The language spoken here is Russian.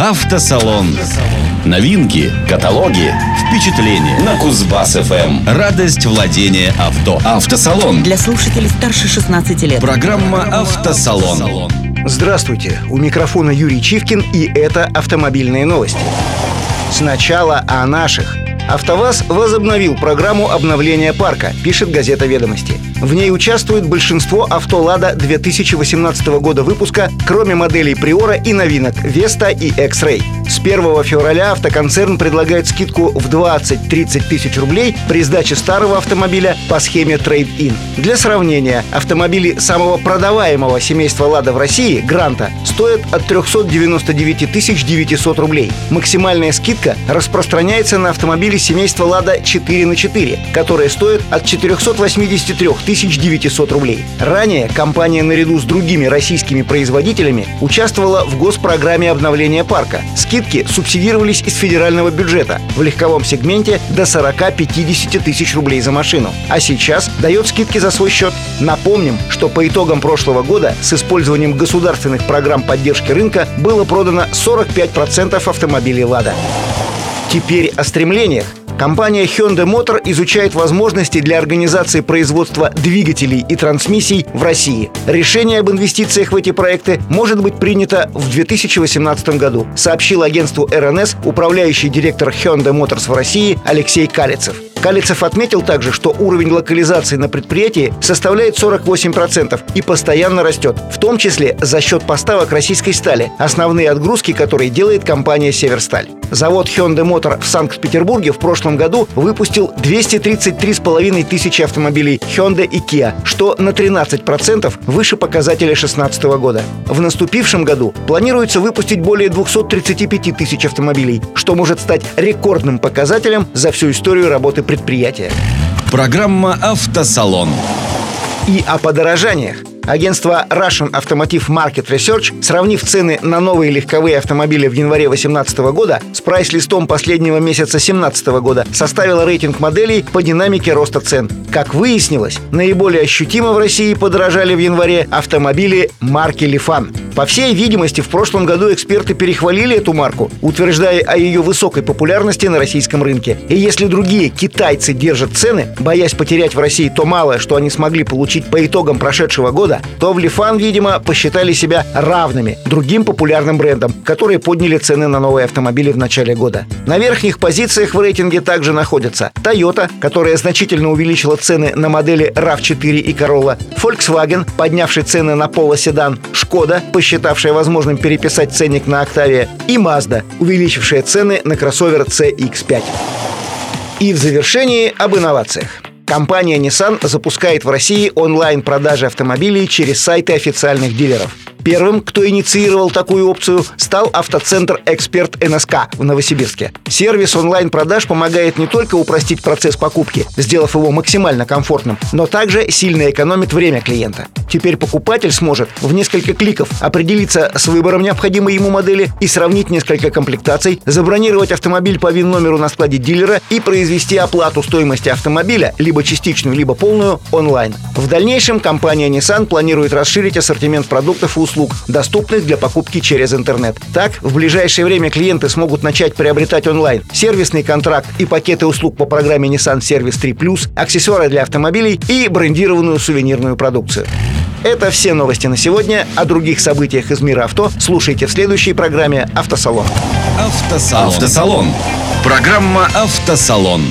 Автосалон. Новинки, каталоги, впечатления на Кузбасс ФМ. Радость владения авто. Автосалон. Для слушателей старше 16 лет. Программа Автосалон. Здравствуйте, у микрофона Юрий Чивкин и это автомобильные новости. Сначала о наших. АвтоВАЗ возобновил программу обновления парка, пишет газета «Ведомости». В ней участвует большинство авто «Лада» 2018 года выпуска, кроме моделей «Приора» и новинок «Веста» и «X-Ray». С 1 февраля автоконцерн предлагает скидку в 20-30 тысяч рублей при сдаче старого автомобиля по схеме Trade-in. Для сравнения, автомобили самого продаваемого семейства «Лада» в России, «Гранта», стоят от 399 900 рублей. Максимальная скидка распространяется на автомобили семейства «Лада» 4 на 4, которые стоят от 483 900 рублей. Ранее компания наряду с другими российскими производителями участвовала в госпрограмме обновления парка. Скидка скидки субсидировались из федерального бюджета в легковом сегменте до 40-50 тысяч рублей за машину. А сейчас дает скидки за свой счет. Напомним, что по итогам прошлого года с использованием государственных программ поддержки рынка было продано 45% автомобилей «Лада». Теперь о стремлениях. Компания Hyundai Motor изучает возможности для организации производства двигателей и трансмиссий в России. Решение об инвестициях в эти проекты может быть принято в 2018 году, сообщил агентству РНС управляющий директор Hyundai Motors в России Алексей Калицев. Калицев отметил также, что уровень локализации на предприятии составляет 48% и постоянно растет, в том числе за счет поставок российской стали, основные отгрузки которые делает компания «Северсталь». Завод Hyundai Motor в Санкт-Петербурге в прошлом году выпустил 233,5 тысячи автомобилей Hyundai и Kia, что на 13% выше показателя 2016 года. В наступившем году планируется выпустить более 235 тысяч автомобилей, что может стать рекордным показателем за всю историю работы предприятия. Программа «Автосалон». И о подорожаниях. Агентство Russian Automotive Market Research, сравнив цены на новые легковые автомобили в январе 2018 года с прайс-листом последнего месяца 2017 года, составило рейтинг моделей по динамике роста цен. Как выяснилось, наиболее ощутимо в России подорожали в январе автомобили марки Lifan. По всей видимости, в прошлом году эксперты перехвалили эту марку, утверждая о ее высокой популярности на российском рынке. И если другие китайцы держат цены, боясь потерять в России то малое, что они смогли получить по итогам прошедшего года, то в Лифан, видимо, посчитали себя равными другим популярным брендам, которые подняли цены на новые автомобили в начале года. На верхних позициях в рейтинге также находятся Toyota, которая значительно увеличила цены на модели RAV4 и Corolla, Volkswagen, поднявший цены на Polo седан, Шкода, посчитавшая возможным переписать ценник на Octavia, и Mazda, увеличившая цены на кроссовер CX-5. И в завершении об инновациях. Компания Nissan запускает в России онлайн-продажи автомобилей через сайты официальных дилеров. Первым, кто инициировал такую опцию, стал автоцентр «Эксперт НСК» в Новосибирске. Сервис онлайн-продаж помогает не только упростить процесс покупки, сделав его максимально комфортным, но также сильно экономит время клиента. Теперь покупатель сможет в несколько кликов определиться с выбором необходимой ему модели и сравнить несколько комплектаций, забронировать автомобиль по ВИН-номеру на складе дилера и произвести оплату стоимости автомобиля, либо частичную, либо полную, онлайн. В дальнейшем компания Nissan планирует расширить ассортимент продуктов и услуг, доступных для покупки через интернет. Так, в ближайшее время клиенты смогут начать приобретать онлайн сервисный контракт и пакеты услуг по программе Nissan Service 3+, аксессуары для автомобилей и брендированную сувенирную продукцию. Это все новости на сегодня. О других событиях из мира авто слушайте в следующей программе «Автосалон». Автосалон. Автосалон. Программа «Автосалон».